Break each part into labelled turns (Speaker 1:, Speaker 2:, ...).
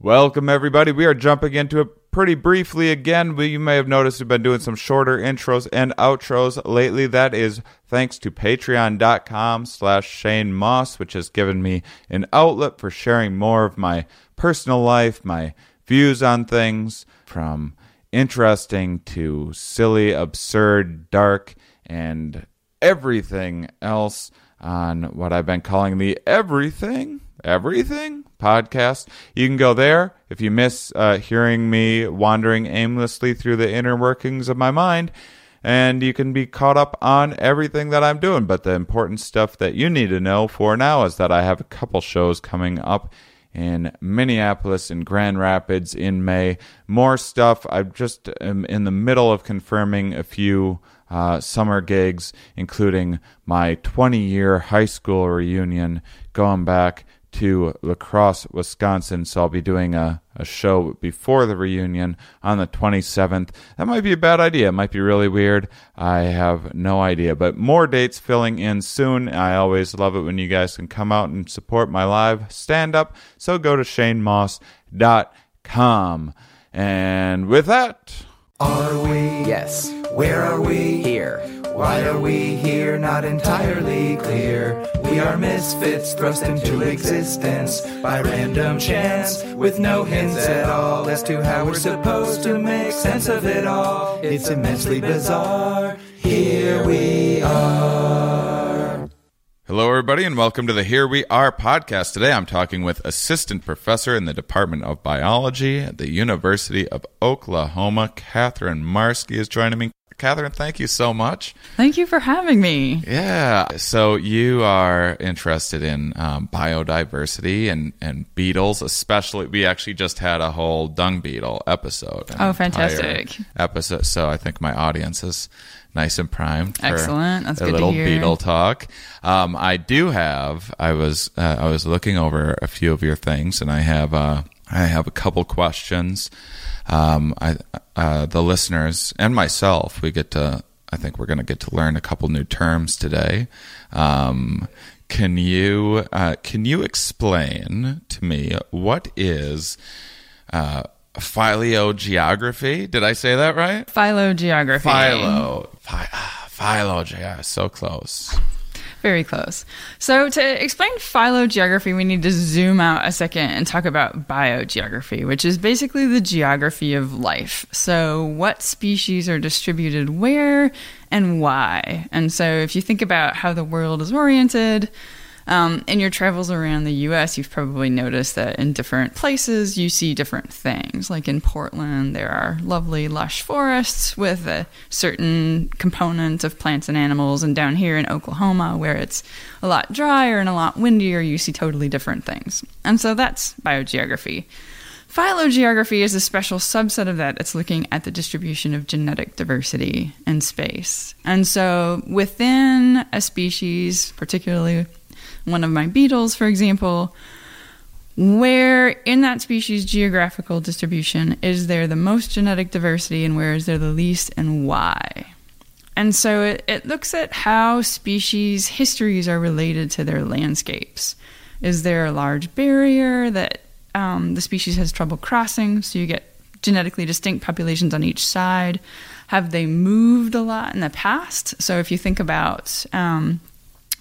Speaker 1: Welcome, everybody. We are jumping into it pretty briefly again. We, you may have noticed we've been doing some shorter intros and outros lately. That is thanks to patreon.com slash Shane Mauss, which has given me an outlet for sharing more of my personal life, my views on things, from interesting to silly, absurd, dark, and everything else on what I've been calling the everything, everything podcast. You can go there if you miss uh, hearing me wandering aimlessly through the inner workings of my mind. And you can be caught up on everything that I'm doing. But the important stuff that you need to know for now is that I have a couple shows coming up in Minneapolis and Grand Rapids in May. More stuff. I just am in the middle of confirming a few uh, summer gigs, including my 20 year high school reunion going back to La Crosse, Wisconsin. So I'll be doing a, a show before the reunion on the 27th. That might be a bad idea. It might be really weird. I have no idea. But more dates filling in soon. I always love it when you guys can come out and support my live stand up. So go to shanemauss.com. And with that,
Speaker 2: Are we?
Speaker 3: Yes.
Speaker 2: Where are we?
Speaker 3: Here.
Speaker 2: Why are we here? Not entirely clear. We are misfits thrust into existence by random chance with no hints at all as to how we're supposed to make sense of it all. It's immensely bizarre. Here we are.
Speaker 1: Hello, everybody, and welcome to the Here We Are podcast. Today I'm talking with Assistant Professor in the Department of Biology at the University of Oklahoma. Katharine Marske is joining me. Katharine, thank you so much.
Speaker 4: Thank you for having me.
Speaker 1: Yeah, so you are interested in um, biodiversity and, and beetles, especially. We actually just had a whole dung beetle episode.
Speaker 4: Oh, fantastic.
Speaker 1: Episode. So I think my audience is nice and primed for
Speaker 4: Excellent. That's
Speaker 1: a
Speaker 4: good to
Speaker 1: little
Speaker 4: hear.
Speaker 1: beetle talk. Um, I do have. I was uh, I was looking over a few of your things, and I have uh, I have a couple questions. Um, I uh, the listeners and myself we get to. I think we're going to get to learn a couple new terms today. Um, can you uh, can you explain to me what is uh, phylogeography? Did I say that right?
Speaker 4: Phylogeography.
Speaker 1: Philo. Phy- ah, phylogeography. So close.
Speaker 4: Very close. So, to explain phylogeography, we need to zoom out a second and talk about biogeography, which is basically the geography of life. So, what species are distributed where and why? And so, if you think about how the world is oriented, um, in your travels around the US, you've probably noticed that in different places you see different things. Like in Portland, there are lovely, lush forests with a certain component of plants and animals. And down here in Oklahoma, where it's a lot drier and a lot windier, you see totally different things. And so that's biogeography. Phylogeography is a special subset of that. It's looking at the distribution of genetic diversity in space. And so within a species, particularly one of my beetles, for example, where in that species geographical distribution is there the most genetic diversity and where is there the least and why? And so it, it looks at how species histories are related to their landscapes. Is there a large barrier that um, the species has trouble crossing? So you get genetically distinct populations on each side. Have they moved a lot in the past? So if you think about um,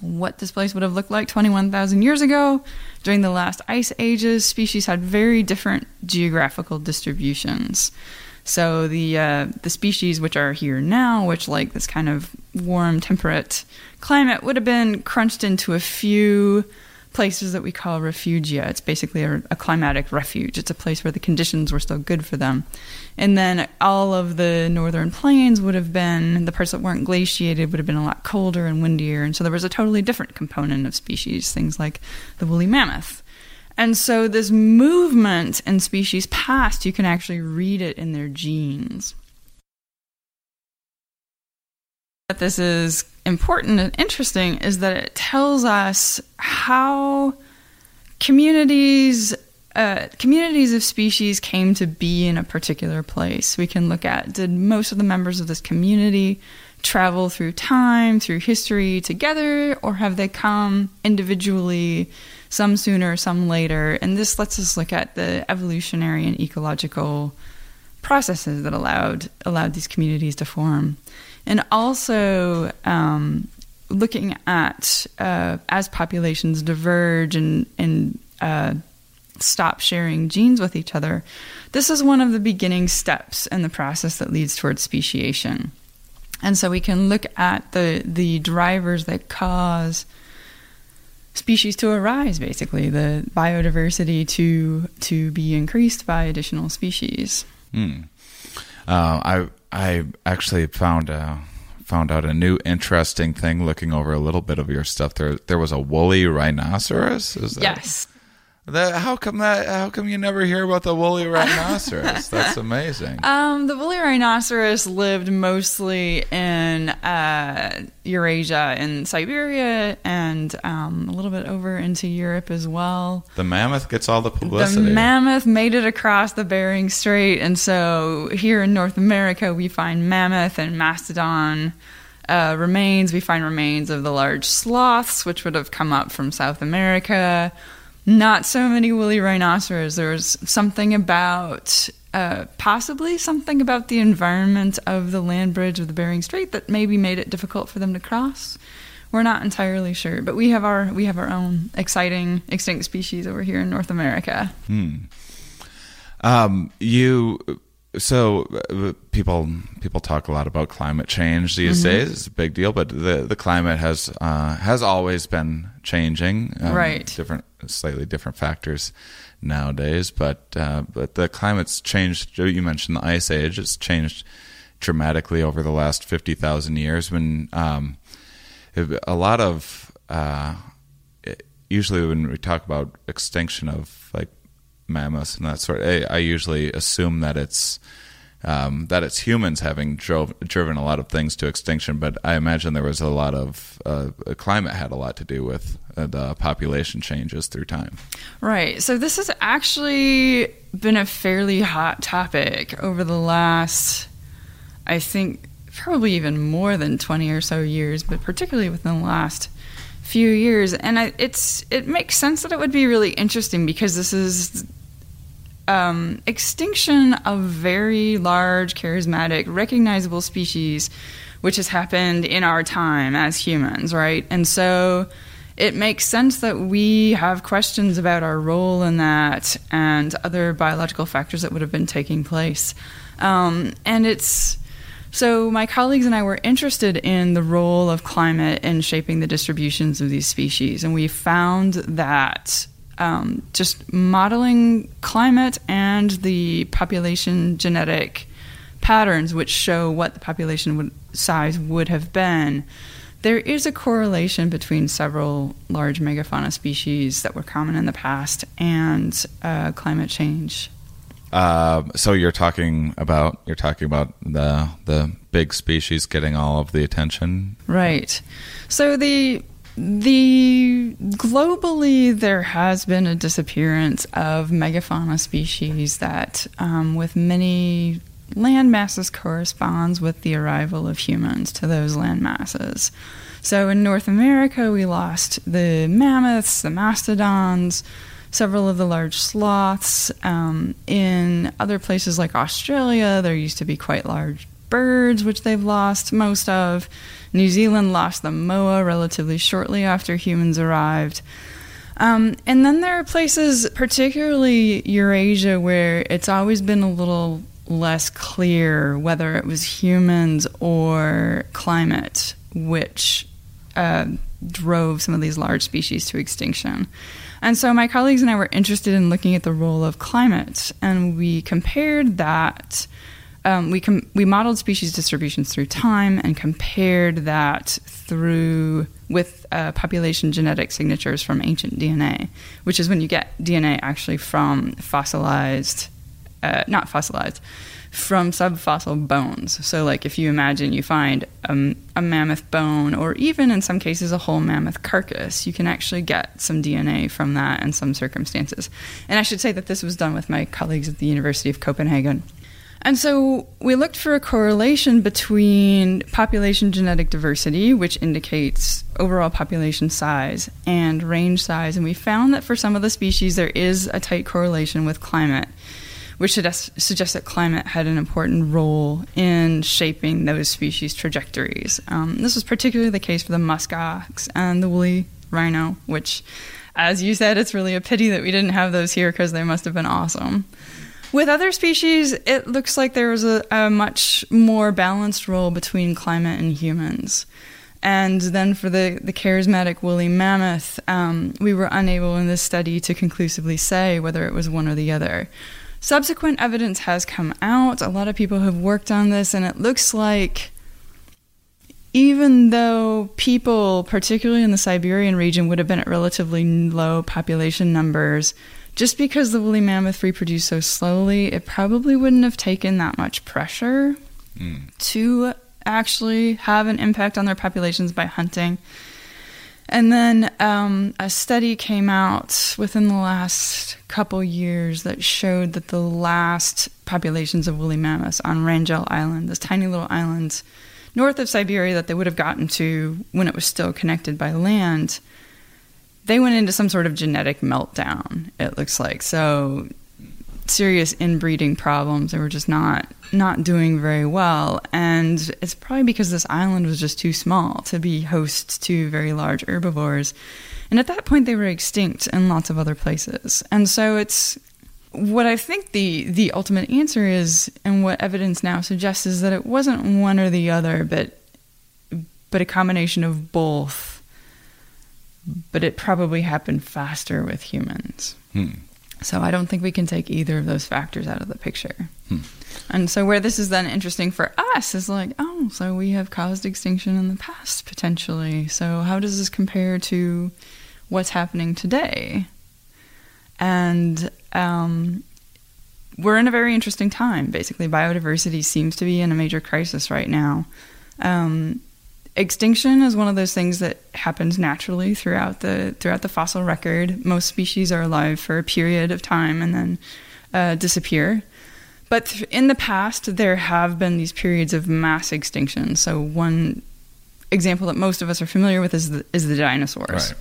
Speaker 4: what this place would have looked like 21,000 years ago. During the last ice ages, species had very different geographical distributions. So the uh, the species which are here now, which like this kind of warm, temperate climate, would have been crunched into a few places that we call refugia. It's basically a, a climatic refuge. It's a place where the conditions were still good for them. And then all of the northern plains would have been the parts that weren't glaciated would have been a lot colder and windier. And so there was a totally different component of species, things like the woolly mammoth. And so this movement in species past, you can actually read it in their genes. This is important and interesting is that it tells us how communities uh, communities of species came to be in a particular place. We can look at did most of the members of this community travel through time, through history together, or have they come individually some sooner, some later. And this lets us look at the evolutionary and ecological processes that allowed allowed these communities to form, and also um, looking at uh, as populations diverge and and uh, stop sharing genes with each other. This is one of the beginning steps in the process that leads towards speciation. And so we can look at the the drivers that cause species to arise basically the biodiversity to to be increased by additional species
Speaker 1: Hmm. Uh, I I actually found uh, found out a new interesting thing looking over a little bit of your stuff. There there was a woolly rhinoceros. Is that,
Speaker 4: yes
Speaker 1: That, how come that? How come you never hear about the woolly rhinoceros? That's amazing.
Speaker 4: Um, the woolly rhinoceros lived mostly in uh, Eurasia and Siberia, and um, a little bit over into Europe as well.
Speaker 1: the mammoth gets all the publicity.
Speaker 4: The mammoth made it across the Bering Strait, and so here in North America, we find mammoth and mastodon uh, remains. We find remains of the large sloths, which would have come up from South America. Not so many woolly rhinoceros. There was something about, uh, possibly something about the environment of the land bridge of the Bering Strait that maybe made it difficult for them to cross. We're not entirely sure, but we have our we have our own exciting extinct species over here in North America. Hmm.
Speaker 1: Um, you so uh, people people talk a lot about climate change these
Speaker 4: Mm-hmm.
Speaker 1: days. It's a big deal, but the the climate has uh, has always been changing. um,
Speaker 4: Right.
Speaker 1: Different, slightly different factors nowadays, but uh, but the climate's changed. You mentioned the ice age. It's changed dramatically over the last fifty thousand years. When um, a lot of uh, usually when we talk about extinction of like mammoths and that sort, I, I usually assume that it's um, that it's humans having drove, driven a lot of things to extinction. But I imagine there was a lot of uh, climate had a lot to do with uh, the population changes through time.
Speaker 4: Right. So this has actually been a fairly hot topic over the last, I think, probably even more than 20 or so years, but particularly within the last few years. And I, it's it makes sense that it would be really interesting because this is um, extinction of very large, charismatic, recognizable species, which has happened in our time as humans, right? And so it makes sense that we have questions about our role in that and other biological factors that would have been taking place. Um, and it's so my colleagues and I were interested in the role of climate in shaping the distributions of these species, and we found that um, just modeling climate and the population genetic patterns, which show what the population would, size would have been, there is a correlation between several large megafauna species that were common in the past and uh, climate change.
Speaker 1: Uh, so you're talking about you're talking about the the big species getting all of the attention.
Speaker 4: Right. So the the globally there has been a disappearance of megafauna species that, um, with many land masses, corresponds with the arrival of humans to those land masses. So in North America, we lost the mammoths, the mastodons, several of the large sloths. Um, in other places like Australia, there used to be quite large birds, which they've lost most of. New Zealand lost the moa relatively shortly after humans arrived. Um, and then there are places, particularly Eurasia, where it's always been a little less clear whether it was humans or climate which uh, drove some of these large species to extinction. And so my colleagues and I were interested in looking at the role of climate, and we compared that. Um, we com- we modeled species distributions through time and compared that through with uh, population genetic signatures from ancient DNA, which is when you get DNA actually from fossilized, uh, not fossilized, from subfossil bones. So, like if you imagine you find um, a mammoth bone, or even in some cases a whole mammoth carcass, you can actually get some DNA from that in some circumstances. And I should say that this was done with my colleagues at the University of Copenhagen. And so we looked for a correlation between population genetic diversity, which indicates overall population size, and range size. And we found that for some of the species, there is a tight correlation with climate, which suggests that climate had an important role in shaping those species' trajectories. Um, this was particularly the case for the muskox and the woolly rhino, which, as you said, it's really a pity that we didn't have those here because they must have been awesome. With other species, it looks like there was a, a much more balanced role between climate and humans. And then for the, the charismatic woolly mammoth, um, we were unable in this study to conclusively say whether it was one or the other. Subsequent evidence has come out. A lot of people have worked on this, and it looks like even though people, particularly in the Siberian region, would have been at relatively low population numbers, just because the woolly mammoth reproduced so slowly, it probably wouldn't have taken that much pressure mm. to actually have an impact on their populations by hunting. And then um, a study came out within the last couple years that showed that the last populations of woolly mammoths on Wrangel Island, this tiny little island north of Siberia that they would have gotten to when it was still connected by land, they went into some sort of genetic meltdown. It looks like so serious inbreeding problems. They were just not not doing very well, and it's probably because this island was just too small to be host to very large herbivores. And at that point, they were extinct in lots of other places. And so it's what I think the the ultimate answer is, and what evidence now suggests, is that it wasn't one or the other, but but a combination of both but it probably happened faster with humans. Hmm. So I don't think we can take either of those factors out of the picture. Hmm. And so where this is then interesting for us is like, oh, so we have caused extinction in the past potentially. So how does this compare to what's happening today? And um, we're in a very interesting time. Basically, biodiversity seems to be in a major crisis right now. Um, extinction is one of those things that happens naturally throughout the throughout the fossil record. Most species are alive for a period of time and then uh, disappear. But th- in the past, there have been these periods of mass extinction. So one example that most of us are familiar with is the, is the dinosaurs. Right.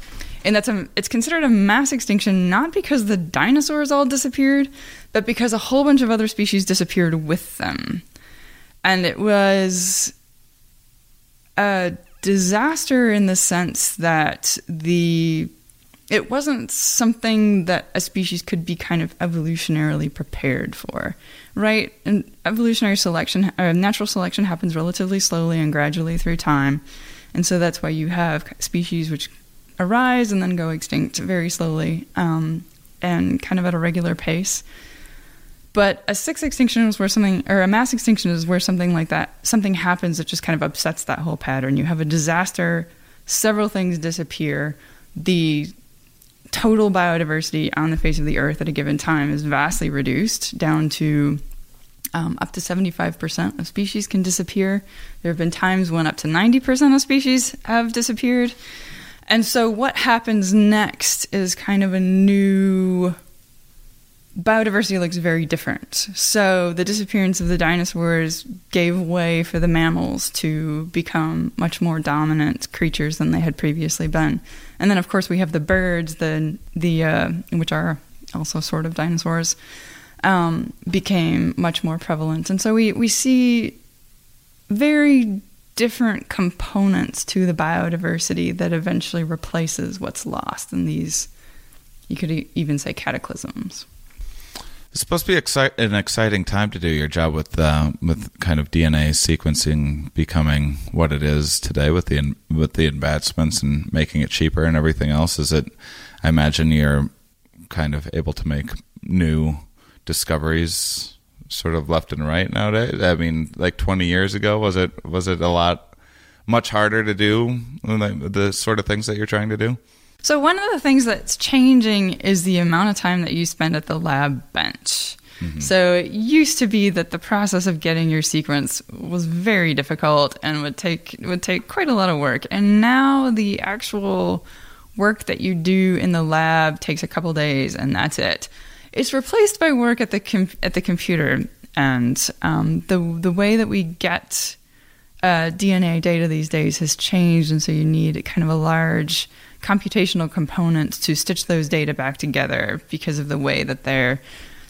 Speaker 4: And that's a, it's considered a mass extinction not because the dinosaurs all disappeared, but because a whole bunch of other species disappeared with them. And it was a disaster in the sense that the it wasn't something that a species could be kind of evolutionarily prepared for, right? And evolutionary selection, uh, natural selection happens relatively slowly and gradually through time. And so that's why you have species which arise and then go extinct very slowly um, and kind of at a regular pace. But a sixth extinction is where something, or a mass extinction is where something like that, something happens that just kind of upsets that whole pattern. You have a disaster, several things disappear, the total biodiversity on the face of the earth at a given time is vastly reduced down to um, up to 75% of species can disappear. There have been times when up to 90% of species have disappeared. And so, what happens next is kind of a new biodiversity looks very different. So the disappearance of the dinosaurs gave way for the mammals to become much more dominant creatures than they had previously been. And then, of course, we have the birds, the the uh, which are also sort of dinosaurs, um, became much more prevalent. And so we we see very different components to the biodiversity that eventually replaces what's lost in these. You could even say cataclysms.
Speaker 1: It's supposed to be excite- an exciting time to do your job with uh, with kind of DNA sequencing becoming what it is today with the with the advancements and making it cheaper and everything else. Is it? I imagine you're kind of able to make new discoveries sort of left and right nowadays. I mean, like 20 years ago, was it was it a lot much harder to do the sort of things that you're trying to do?
Speaker 4: So, one of the things that's changing is the amount of time that you spend at the lab bench. Mm-hmm. So, it used to be that the process of getting your sequence was very difficult and would take would take quite a lot of work. And now the actual work that you do in the lab takes a couple days and that's it. It's replaced by work at the com- at the computer. and um, the the way that we get uh, DNA data these days has changed, and so you need kind of a large computational components to stitch those data back together because of the way that they're.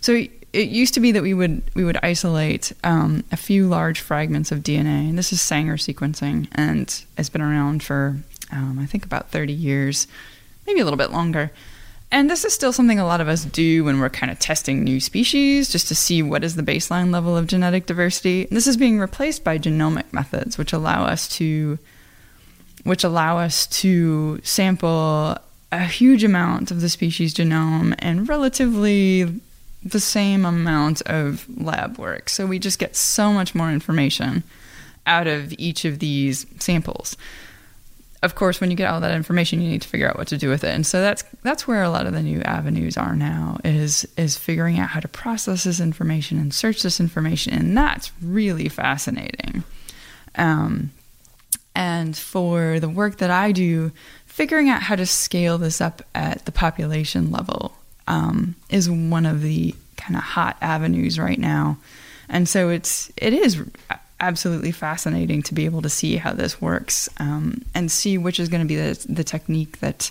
Speaker 4: So it used to be that we would we would isolate um, a few large fragments of DNA, and this is Sanger sequencing, and it's been around for um, I think about 30 years, maybe a little bit longer. And this is still something a lot of us do when we're kind of testing new species, just to see what is the baseline level of genetic diversity. And this is being replaced by genomic methods, which allow us to, which allow us to sample a huge amount of the species genome and relatively the same amount of lab work. So we just get so much more information out of each of these samples of course, when you get all that information, you need to figure out what to do with it. And so that's that's where a lot of the new avenues are now is is figuring out how to process this information and search this information, and that's really fascinating. Um, and for the work that I do, figuring out how to scale this up at the population level um, is one of the kind of hot avenues right now. And so it's it is absolutely fascinating to be able to see how this works um, and see which is going to be the, the technique that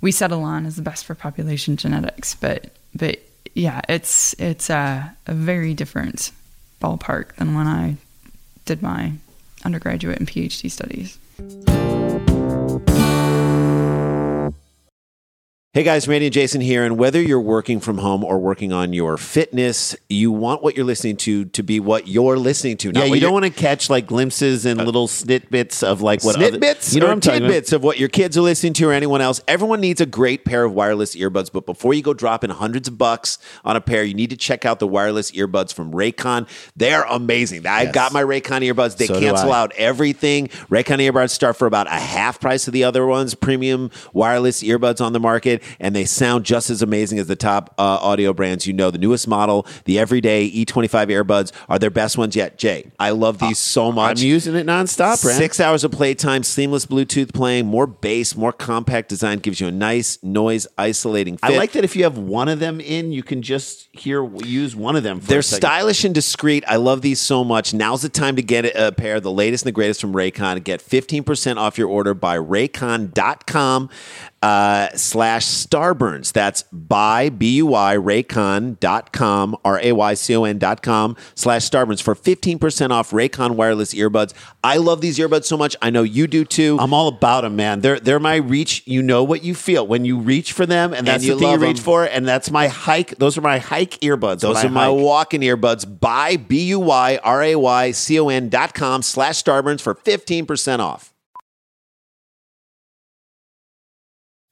Speaker 4: we settle on as the best for population genetics. But but yeah, it's it's a, a very different ballpark than when I did my undergraduate and PhD studies.
Speaker 3: Hey guys, Randy and Jason here. And whether you're working from home or working on your fitness, you want what you're listening to to be what you're listening to.
Speaker 5: yeah, you don't want to catch like glimpses and uh, little snitbits of like what other,
Speaker 3: you know, what I'm tidbits of what your kids are listening to or anyone else. Everyone needs a great pair of wireless earbuds, but before you go dropping hundreds of bucks on a pair, you need to check out the wireless earbuds from Raycon. They're amazing. I've got my Raycon earbuds. They so cancel out everything. Raycon earbuds start for about a half price of the other ones. Premium wireless earbuds on the market and they sound just as amazing as the top uh, audio brands you know. The newest model, the everyday E25 earbuds, are their best ones yet. Jay, I love these uh, so much.
Speaker 5: I'm using it nonstop, Brand.
Speaker 3: Six hours of playtime, seamless Bluetooth playing, more bass, more compact design, gives you a nice noise isolating fit.
Speaker 5: I like that if you have one of them in, you can just hear use one of them.
Speaker 3: They're stylish and discreet. I love these so much. Now's the time to get a pair the latest and the greatest from Raycon. Get 15% off your order by raycon.com uh, slash starburns. That's buy, B-U-I, raycon.com, R-A-Y-C-O-N dot com slash starburns for 15% off Raycon wireless earbuds. I love these earbuds so much. I know you do too.
Speaker 5: I'm all about them, man. They're, they're my reach. You know what you feel when you reach for them, and that's and the thing you reach them. for, and that's my hike. Those are my hike earbuds.
Speaker 3: Those are my walking earbuds. Buy, B-U-Y, R-A-Y-C-O-N dot com slash starburns for 15% off.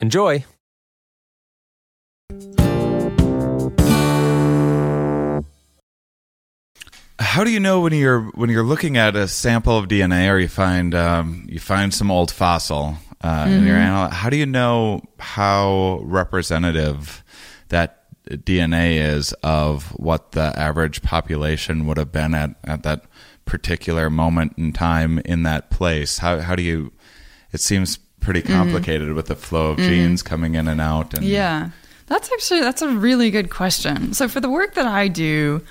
Speaker 6: Enjoy!
Speaker 1: How do you know when you're when you're looking at a sample of DNA or you find um, you find some old fossil uh, mm-hmm. in your mm-hmm. How do you know how representative that DNA is of what the average population would have been at, at that particular moment in time in that place? How how do you? It seems pretty mm-hmm. complicated mm-hmm. with the flow of mm-hmm. genes coming in and out. And
Speaker 4: yeah, that's actually that's a really good question. So for the work that I do,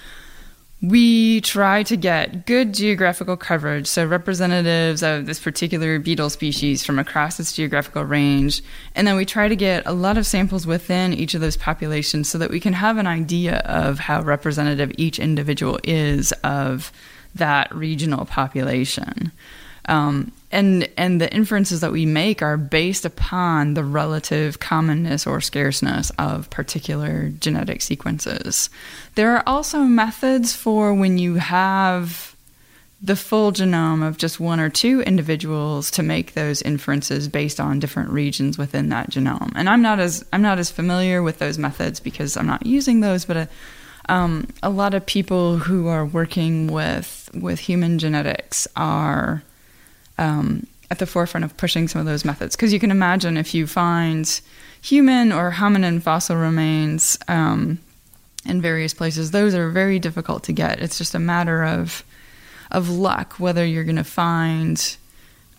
Speaker 4: we try to get good geographical coverage, so representatives of this particular beetle species from across its geographical range, and then we try to get a lot of samples within each of those populations so that we can have an idea of how representative each individual is of that regional population. Um, and and the inferences that we make are based upon the relative commonness or scarceness of particular genetic sequences. There are also methods for when you have the full genome of just one or two individuals to make those inferences based on different regions within that genome. And I'm not as I'm not as familiar with those methods because I'm not using those, but. Uh, um, a lot of people who are working with with human genetics are um, at the forefront of pushing some of those methods. Because you can imagine if you find human or hominin fossil remains um, in various places, those are very difficult to get. It's just a matter of of luck whether you're going to find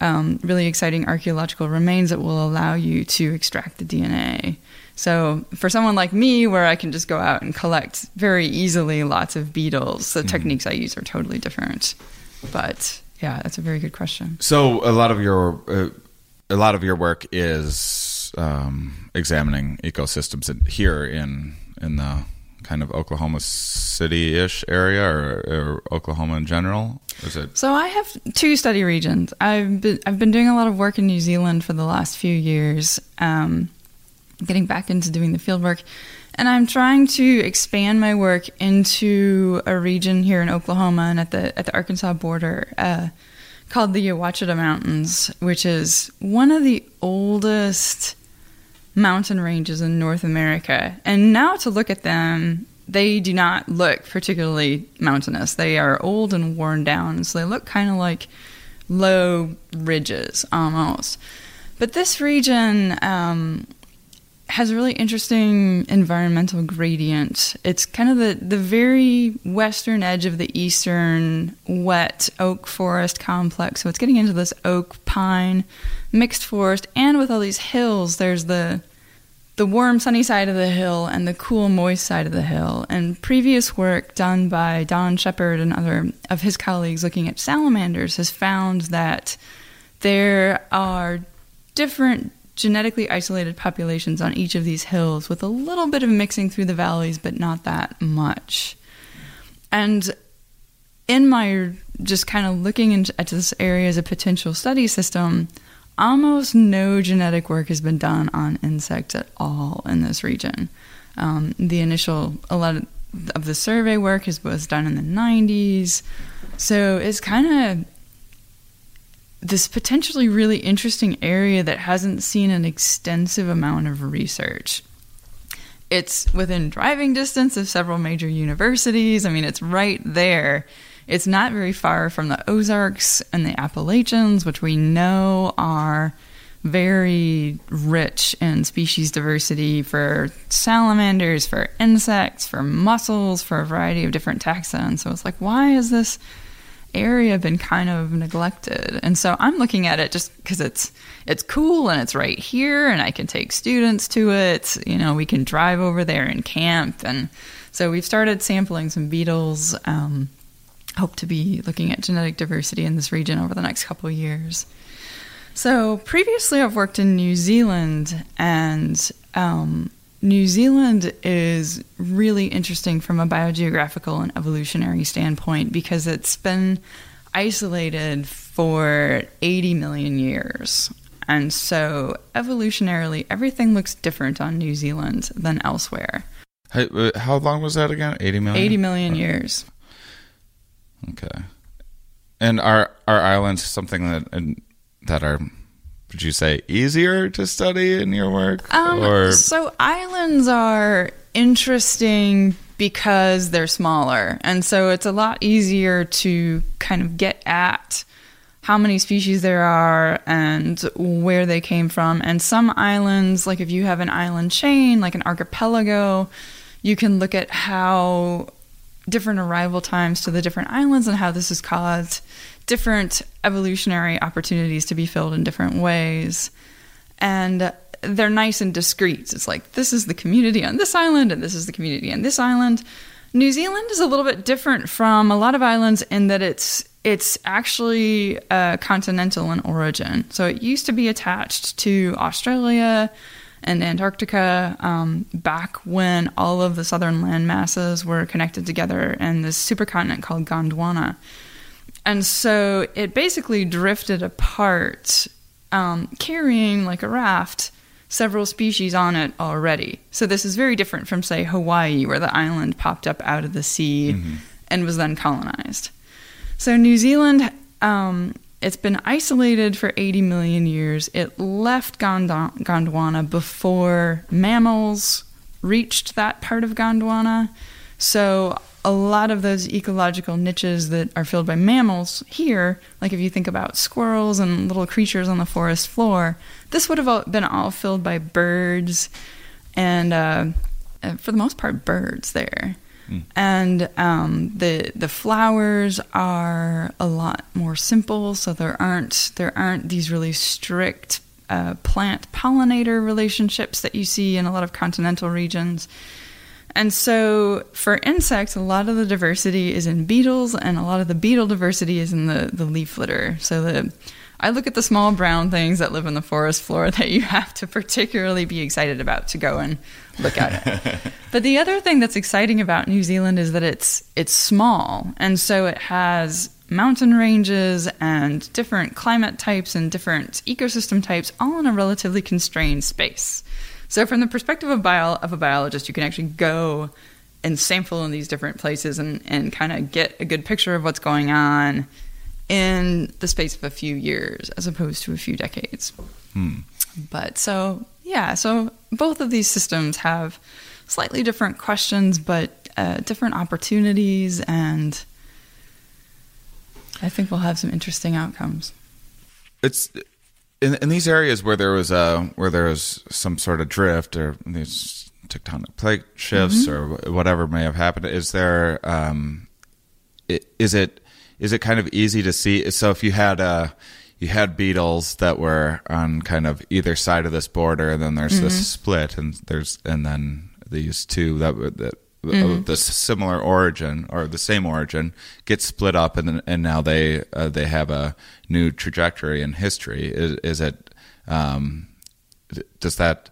Speaker 4: um, really exciting archaeological remains that will allow you to extract the DNA. So, for someone like me, where I can just go out and collect very easily lots of beetles, the mm-hmm. techniques I use are totally different. But yeah, that's a very good question.
Speaker 1: So a lot of your uh, a lot of your work is um, examining ecosystems in, here in in the kind of Oklahoma City ish area or, or, Oklahoma in general? Is it?
Speaker 4: So I have two study regions. I've been I've been doing a lot of work in New Zealand for the last few years, um, getting back into doing the field work. And I'm trying to expand my work into a region here in Oklahoma and at the at the Arkansas border uh, called the Ouachita Mountains, which is one of the oldest mountain ranges in North America. And now to look at them, they do not look particularly mountainous. They are old and worn down, so they look kind of like low ridges almost. But this region um, has a really interesting environmental gradient. It's kind of the, the very western edge of the eastern wet oak forest complex. So it's getting into this oak pine mixed forest, and with all these hills, there's the the warm sunny side of the hill and the cool moist side of the hill. And previous work done by Don Shepard and other of his colleagues looking at salamanders has found that there are different genetically isolated populations on each of these hills with a little bit of mixing through the valleys, but not that much. And in my just kind of looking into, at this area as a potential study system, almost no genetic work has been done on insects at all in this region. Um, the initial, a lot of, the survey work is, was done in the 90s. So it's kind of this potentially really interesting area that hasn't seen an extensive amount of research. It's within driving distance of several major universities. I mean, it's right there. It's not very far from the Ozarks and the Appalachians, which we know are very rich in species diversity for salamanders, for insects, for mussels, for a variety of different taxa. And so it's like, why is this area been kind of neglected. And so I'm looking at it just because it's it's cool and it's right here and I can take students to it. You know, we can drive over there and camp. And so we've started sampling some beetles. Um, hope to be looking at genetic diversity in this region over the next couple years. So previously I've worked in New Zealand and um, New Zealand is really interesting from a biogeographical and evolutionary standpoint because it's been isolated for 80 million years. And so, evolutionarily, everything looks different on New Zealand than elsewhere.
Speaker 1: Hey, uh, how long was that again? 80 million?
Speaker 4: 80 million years.
Speaker 1: Okay. And are, are islands something that, that are would you say easier to study in your work?
Speaker 4: Um, or so islands are interesting because they're smaller, and so it's a lot easier to kind of get at how many species there are and where they came from. And some islands, like if you have an island chain, like an archipelago, you can look at how different arrival times to the different islands and how this has caused different evolutionary opportunities to be filled in different ways. And they're nice and discreet. It's like this is the community on this island and this is the community on this island. New Zealand is a little bit different from a lot of islands in that it's it's actually uh, continental in origin. So it used to be attached to Australia and Antarctica um, back when all of the southern land masses were connected together in this supercontinent called Gondwana. And so it basically drifted apart, um, carrying like a raft several species on it already. So this is very different from, say, Hawaii, where the island popped up out of the sea mm-hmm. and was then colonized. So New Zealand, um, it's been isolated for 80 million years. It left Gondwana before mammals reached that part of Gondwana. So a lot of those ecological niches that are filled by mammals here, like if you think about squirrels and little creatures on the forest floor, this would have been all filled by birds and, uh, uh, for the most part, birds there. Mm. And um, the the flowers are a lot more simple, so there aren't there aren't these really strict uh, plant pollinator relationships that you see in a lot of continental regions. And so for insects, a lot of the diversity is in beetles, and a lot of the beetle diversity is in the, the leaf litter. So the I look at the small brown things that live in the forest floor that you have to particularly be excited about to go and look at it. but the other thing that's exciting about New Zealand is that it's it's small, and so it has mountain ranges and different climate types and different ecosystem types all in a relatively constrained space. So, from the perspective of, bio, of a biologist, you can actually go and sample in these different places and, and kind of get a good picture of what's going on in the space of a few years as opposed to a few decades. Hmm. But so, yeah, so both of these systems have slightly different questions, but uh, different opportunities, and I think we'll have some interesting outcomes.
Speaker 1: It's in, in these areas where there was a where there was some sort of drift or these tectonic plate shifts mm-hmm. or whatever may have happened. Is there um, is it is it kind of easy to see? So if you had uh, you had beetles that were on kind of either side of this border, and then there's mm-hmm. this split, and there's and then these two that that mm-hmm. the similar origin or the same origin get split up and and now they uh, they have a new trajectory in history is, is it um, does that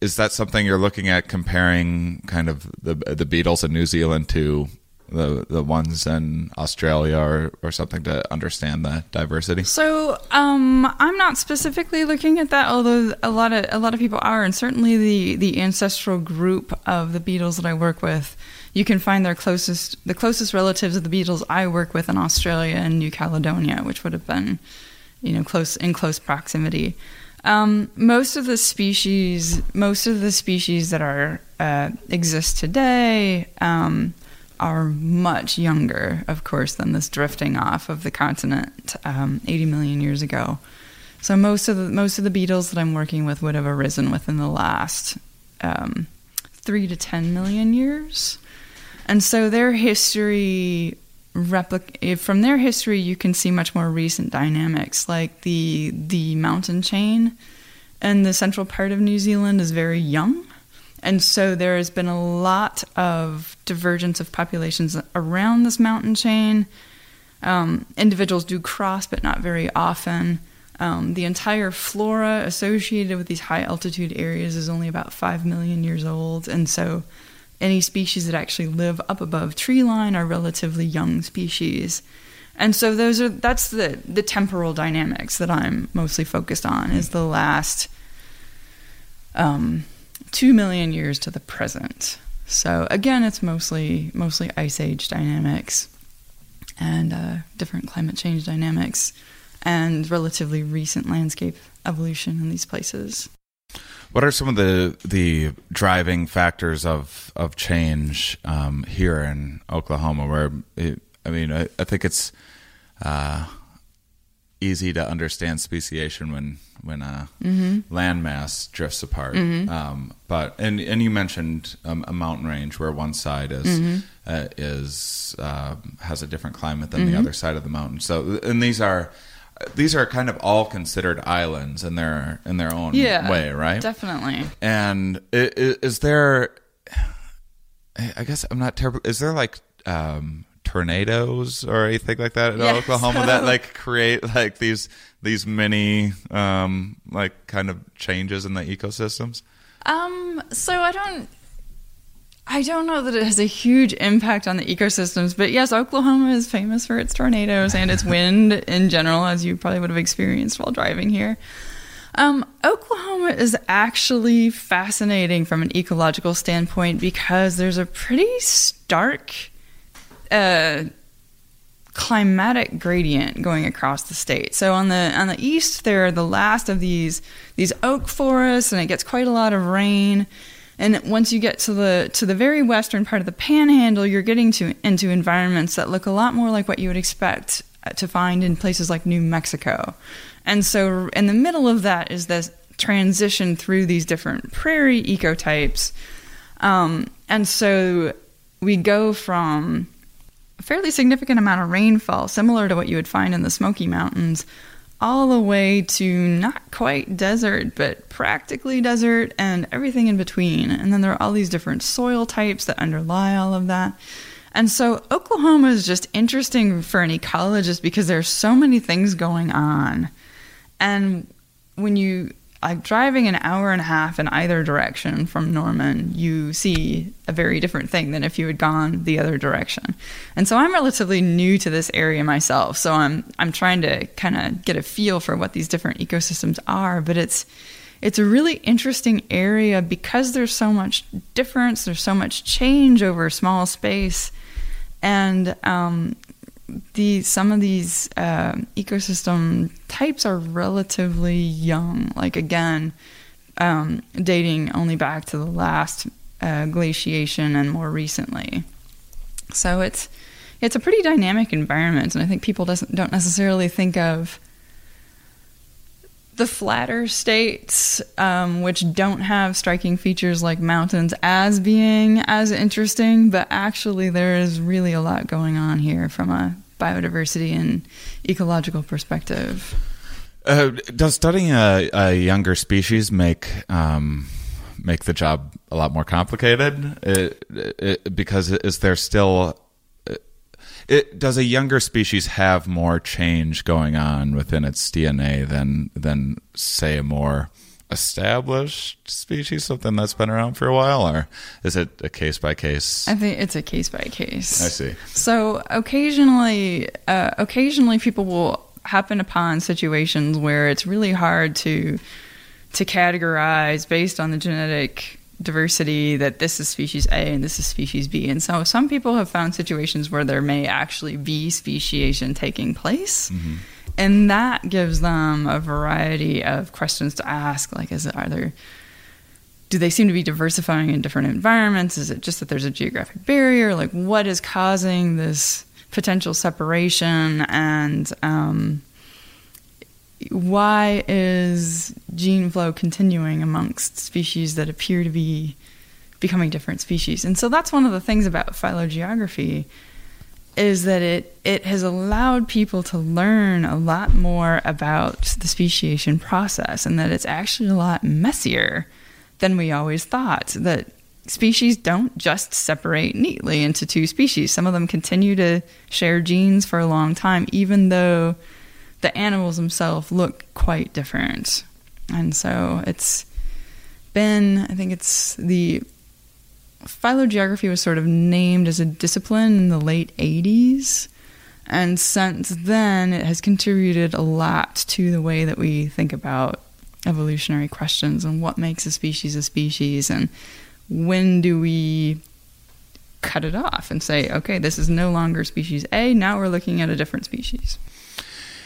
Speaker 1: is that something you're looking at comparing kind of the the beetles in New Zealand to the the ones in Australia or, or something to understand the diversity?
Speaker 4: So um, I'm not specifically looking at that, although a lot of a lot of people are, and certainly the the ancestral group of the beetles that I work with, you can find their closest the closest relatives of the beetles I work with in Australia and New Caledonia, which would have been, you know, close in close proximity. Um, most of the species, most of the species that are uh, exist today. Um, are much younger, of course, than this drifting off of the continent um, 80 million years ago. So most of the most of the beetles that I'm working with would have arisen within the last um, three to 10 million years, and so their history replic from their history you can see much more recent dynamics, like the the mountain chain and the central part of New Zealand is very young and so there has been a lot of divergence of populations around this mountain chain. Um, individuals do cross, but not very often. Um, the entire flora associated with these high altitude areas is only about 5 million years old. And so any species that actually live up above tree line are relatively young species. And so those are that's the the temporal dynamics that I'm mostly focused on is the last um, two million years to the present. So again, it's mostly mostly ice age dynamics and uh, different climate change dynamics and relatively recent landscape evolution in these places.
Speaker 1: What are some of the the driving factors of of change um, here in Oklahoma? Where it, I mean, I, I think it's uh, easy to understand speciation when when a mm-hmm. landmass drifts apart. Mm-hmm. Um, but and and you mentioned um, a mountain range where one side is mm-hmm. uh, is uh, has a different climate than the mm-hmm. other side of the mountain. So and these are these are kind of all considered islands in their in their own
Speaker 4: yeah,
Speaker 1: way, right?
Speaker 4: Definitely.
Speaker 1: And is, is there? I guess I'm not terrible. Is there like um, tornadoes or anything like that in yeah, Oklahoma so. that like create like these these many um like kind of changes in the ecosystems?
Speaker 4: Um so I don't I don't know that it has a huge impact on the ecosystems, but yes, Oklahoma is famous for its tornadoes and its wind in general, as you probably would have experienced while driving here. Um, Oklahoma is actually fascinating from an ecological standpoint because there's a pretty stark uh, climatic gradient going across the state. So on the on the east, there are the last of these these oak forests, and it gets quite a lot of rain. And once you get to the to the very western part of the Panhandle, you're getting to into environments that look a lot more like what you would expect to find in places like New Mexico. And so, in the middle of that is this transition through these different prairie ecotypes. Um, and so, we go from a fairly significant amount of rainfall, similar to what you would find in the Smoky Mountains, all the way to not quite desert, but practically desert and everything in between. And then there are all these different soil types that underlie all of that. And so Oklahoma is just interesting for an ecologist because there's so many things going on. And when you like driving an hour and a half in either direction from Norman, you see a very different thing than if you had gone the other direction. And so I'm relatively new to this area myself, so I'm I'm trying to kind of get a feel for what these different ecosystems are, but it's it's a really interesting area because there's so much difference, there's so much change over a small space, and um, the some of these uh, ecosystem types are relatively young. Like again, um, dating only back to the last uh, glaciation and more recently. So it's it's a pretty dynamic environment, and I think people doesn't don't necessarily think of the flatter states, um, which don't have striking features like mountains, as being as interesting, but actually there is really a lot going on here from a biodiversity and ecological perspective.
Speaker 1: Uh, does studying a, a, younger species make um, make the job a lot more complicated? It, it, because is there still it, does a younger species have more change going on within its DNA than than say a more established species, something that's been around for a while, or is it a case by case?
Speaker 4: I think it's a case by case.
Speaker 1: I see.
Speaker 4: So occasionally, uh, occasionally people will happen upon situations where it's really hard to to categorize based on the genetic diversity that this is species A and this is species B. And so some people have found situations where there may actually be speciation taking place. Mm-hmm. And that gives them a variety of questions to ask, like is it are there do they seem to be diversifying in different environments? Is it just that there's a geographic barrier? Like what is causing this potential separation and um, why is gene flow continuing amongst species that appear to be becoming different species? And so that's one of the things about phylogeography is that it it has allowed people to learn a lot more about the speciation process and that it's actually a lot messier than we always thought that species don't just separate neatly into two species some of them continue to share genes for a long time even though the animals themselves look quite different. And so it's been, I think it's the phylogeography was sort of named as a discipline in the late 80s. And since then, it has contributed a lot to the way that we think about evolutionary questions and what makes a species a species and when do we cut it off and say, okay, this is no longer species A, now we're looking at a different species.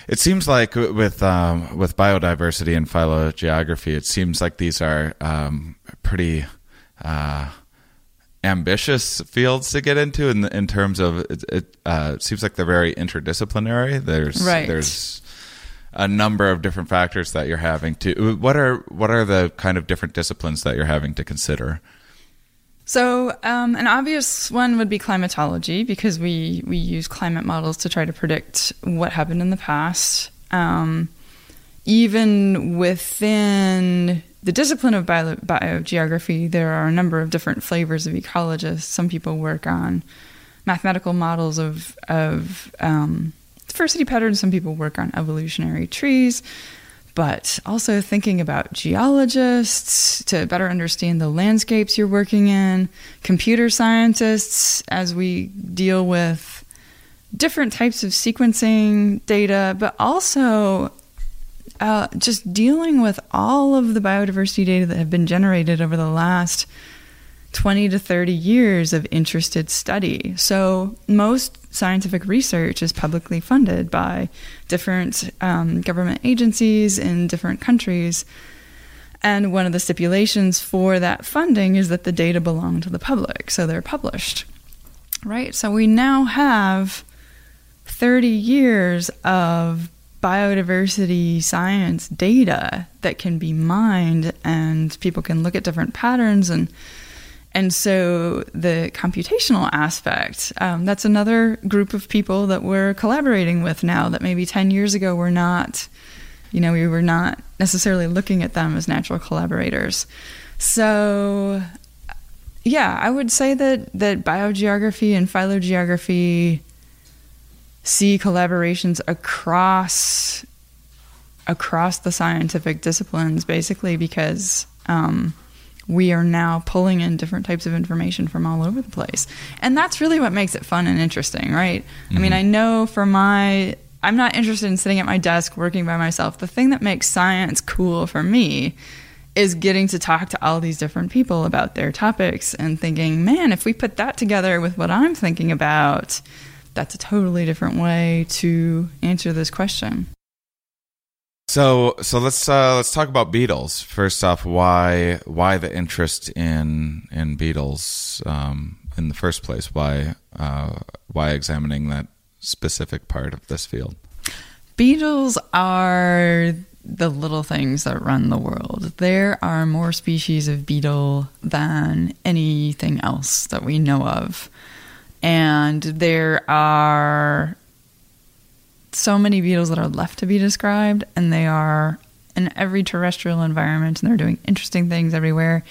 Speaker 1: It seems like with um, with biodiversity and phylogeography, it seems like these are um, pretty uh, ambitious fields to get into in in terms of it. It uh, seems like they're very interdisciplinary. There's
Speaker 4: right.
Speaker 1: there's a number of different factors that you're having to. What are what are the kind of different disciplines that you're having to consider?
Speaker 4: So, um, an obvious one would be climatology because we, we use climate models to try to predict what happened in the past. Um, even within the discipline of bio- biogeography, there are a number of different flavors of ecologists. Some people work on mathematical models of, of um, diversity patterns, some people work on evolutionary trees. But also thinking about geologists to better understand the landscapes you're working in, computer scientists as we deal with different types of sequencing data, but also uh, just dealing with all of the biodiversity data that have been generated over the last 20 to 30 years of interested study. So, most scientific research is publicly funded by different um, government agencies in different countries. And one of the stipulations for that funding is that the data belong to the public, so they're published. Right? So, we now have 30 years of biodiversity science data that can be mined and people can look at different patterns and and so the computational aspect, um, that's another group of people that we're collaborating with now that maybe 10 years ago were not, you know, we were not necessarily looking at them as natural collaborators. So, yeah, I would say that, that biogeography and phylogeography see collaborations across across the scientific disciplines basically because um, we are now pulling in different types of information from all over the place. And that's really what makes it fun and interesting, right? Mm-hmm. I mean, mm-hmm. I know for my I'm not interested in sitting at my desk working by myself. The thing that makes science cool for me is getting to talk to all these different people about their topics and thinking, man, if we put that together with what I'm thinking about, that's a totally different way to answer this question.
Speaker 1: So so let's uh, let's talk about beetles first off. Why why the interest in in beetles um, in the first place? Why uh, why examining that specific part of this field?
Speaker 4: Beetles are the little things that run the world. There are more species of beetle than anything else that we know of. And there are so many beetles that are left to be described, and they are in every terrestrial environment, and they're doing interesting things everywhere.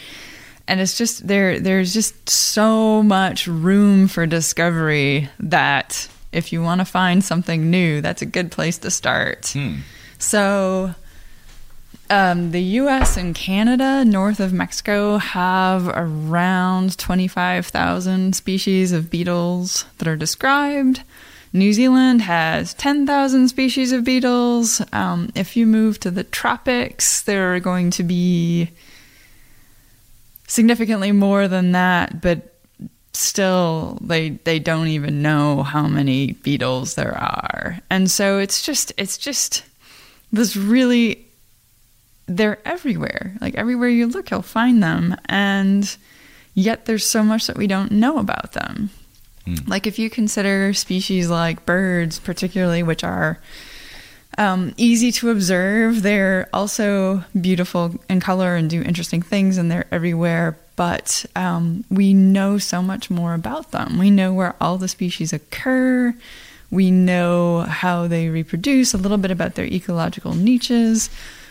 Speaker 4: And it's just there. There's just so much room for discovery that if you want to find something new, that's a good place to start. Hmm. So, um, the U.S. and Canada, north of Mexico, have around 25,000 species of beetles that are described. New Zealand has 10,000 species of beetles. Um, if you move to the tropics, there are going to be significantly more than that, but still they they don't even know how many beetles there are. And so it's just it's just this really they're everywhere. Like everywhere you look, you'll find them and yet there's so much that we don't know about them. Mm. Like if you consider species like birds, particularly, which are um, easy to observe, they're also beautiful in color and do interesting things, and they're everywhere. But um, we know so much more about them. We know where all the species occur. We know how they reproduce, a little bit about their ecological niches.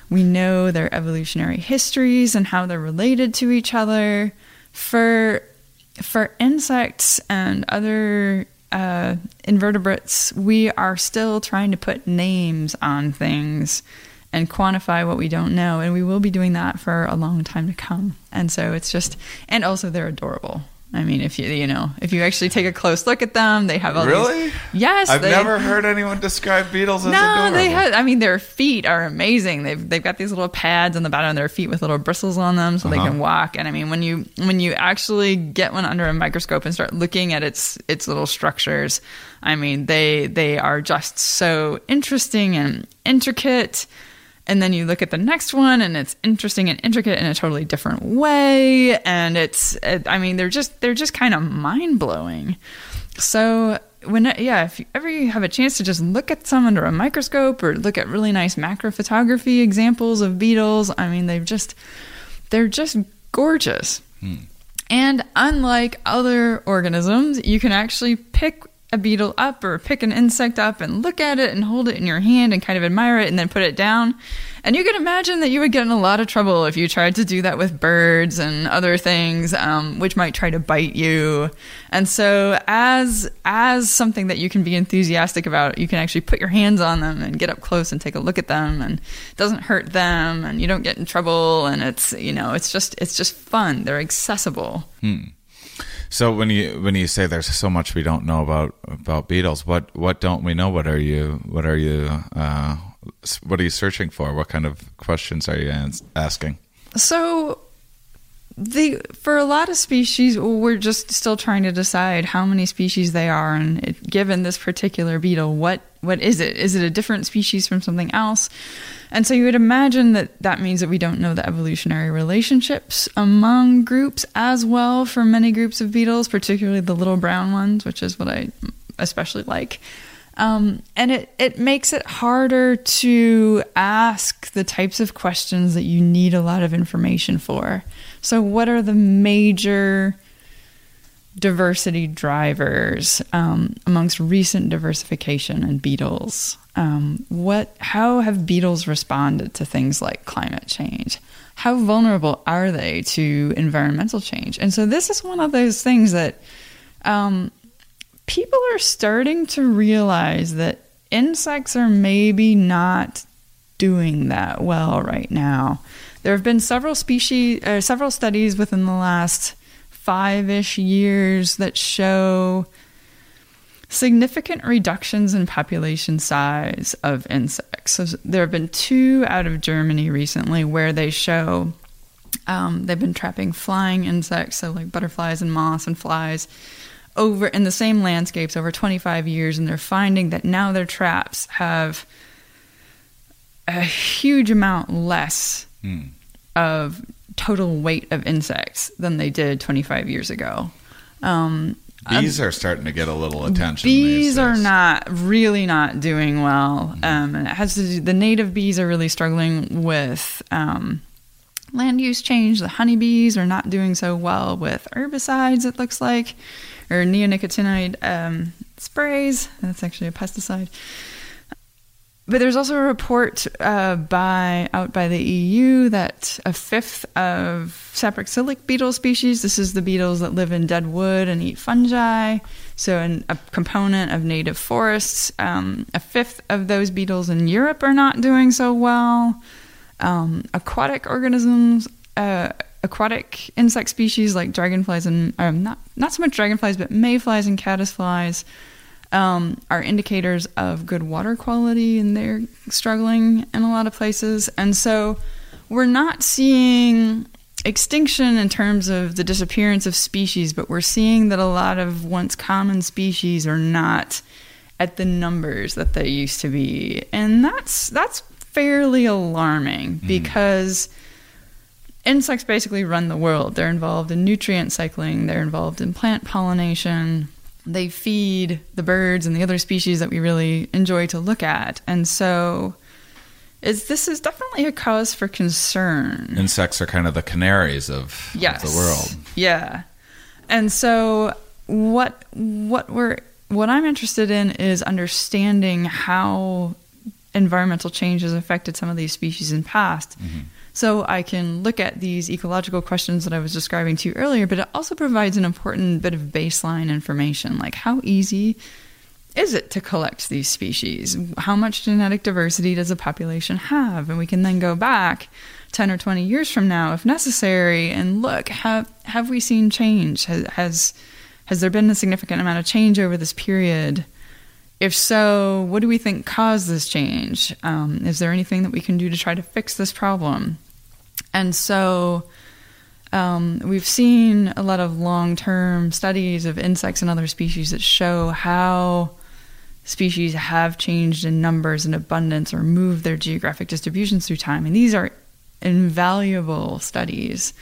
Speaker 4: We know their evolutionary histories and how they're related to each other. For for insects and other uh, invertebrates, we are still trying to put names on things and quantify what we don't know. And we will be doing that for a long time to come. And so it's just, and also they're adorable. I mean, if you you know if you actually take a close look at them, they have all
Speaker 1: really.
Speaker 4: These, yes,
Speaker 1: I've
Speaker 4: they,
Speaker 1: never heard anyone describe beetles as
Speaker 4: no,
Speaker 1: adorable.
Speaker 4: they have. I mean, their feet are amazing. They've they've got these little pads on the bottom of their feet with little bristles on them, so uh-huh. they can walk. And I mean, when you when you actually get one under a microscope and start looking at its its little structures, I mean, they they are just so interesting and intricate and then you look at the next one and it's interesting and intricate in a totally different way. And it's it, i mean they're just they're just kind of mind-blowing. So when yeah if you ever you have a chance to just look at some under a microscope or look at really nice macro photography examples of beetles i mean they've just they're just gorgeous. Hmm. and unlike other organisms you can actually pick a beetle up or pick an insect up and look at it and hold it in your hand and kind of admire it and then put it down. And you can imagine that you would get in a lot of trouble if you tried to do that with birds and other things, um, which might try to bite you. And so, as as something that you can be enthusiastic about, you can actually put your hands on them and get up close and take a look at them, and it doesn't hurt them, and you don't get in trouble, and it's you know it's just it's just fun. They're accessible.
Speaker 1: Hmm. So when you when you say there's so much we don't know about about beetles, what what don't we know? What are you what are you uh, what are you searching for? What kind of questions are you asking?
Speaker 4: So the for a lot of species we're just still trying to decide how many species they are and it, given this particular beetle what what is it is it a different species from something else and so you would imagine that that means that we don't know the evolutionary relationships among groups as well for many groups of beetles, particularly the little brown ones, which is what I especially like. Um, and it, it makes it harder to ask the types of questions that you need a lot of information for. So, what are the major diversity drivers um, amongst recent diversification in beetles? Um, what? How have beetles responded to things like climate change? How vulnerable are they to environmental change? And so this is one of those things that um, people are starting to realize that insects are maybe not doing that well right now. There have been several species, uh, several studies within the last five-ish years that show significant reductions in population size of insects. So there have been two out of Germany recently where they show um, they've been trapping flying insects, so like butterflies and moths and flies, over in the same landscapes over 25 years, and they're finding that now their traps have a huge amount less hmm. of total weight of insects than they did 25 years ago. Um,
Speaker 1: Bees are starting to get a little attention.
Speaker 4: Bees are not really not doing well. Mm-hmm. Um, and it has to do, the native bees are really struggling with um, land use change. The honeybees are not doing so well with herbicides. It looks like, or neonicotinoid um, sprays. That's actually a pesticide. But there's also a report uh, by out by the EU that a fifth of saproxylic beetle species, this is the beetles that live in dead wood and eat fungi, so an, a component of native forests, um, a fifth of those beetles in Europe are not doing so well. Um, aquatic organisms, uh, aquatic insect species like dragonflies and um, not not so much dragonflies, but mayflies and caddisflies um, are indicators of good water quality, and they're struggling in a lot of places. And so we're not seeing extinction in terms of the disappearance of species, but we're seeing that a lot of once common species are not at the numbers that they used to be. And that's that's fairly alarming mm. because insects basically run the world. They're involved in nutrient cycling, they're involved in plant pollination, they feed the birds and the other species that we really enjoy to look at. And so is this is definitely a cause for concern.
Speaker 1: Insects are kind of the canaries of,
Speaker 4: yes.
Speaker 1: of the world.
Speaker 4: Yeah. And so what what we're what I'm interested in is understanding how environmental change has affected some of these species in past. Mm-hmm so I can look at these ecological questions that I was describing to you earlier, but it also provides an important bit of baseline information like how easy is it to collect these species? How much genetic diversity does a population have? And we can then go back 10 or 20 years from now if necessary and look have have we seen change has has, has there been a significant amount of change over this period if so, what do we think caused this change? Um, is there anything that we can do to try to fix this problem? And so um, we've seen a lot of long term studies of insects and other species that show how species have changed in numbers and abundance or moved their geographic distributions through time. And these are invaluable studies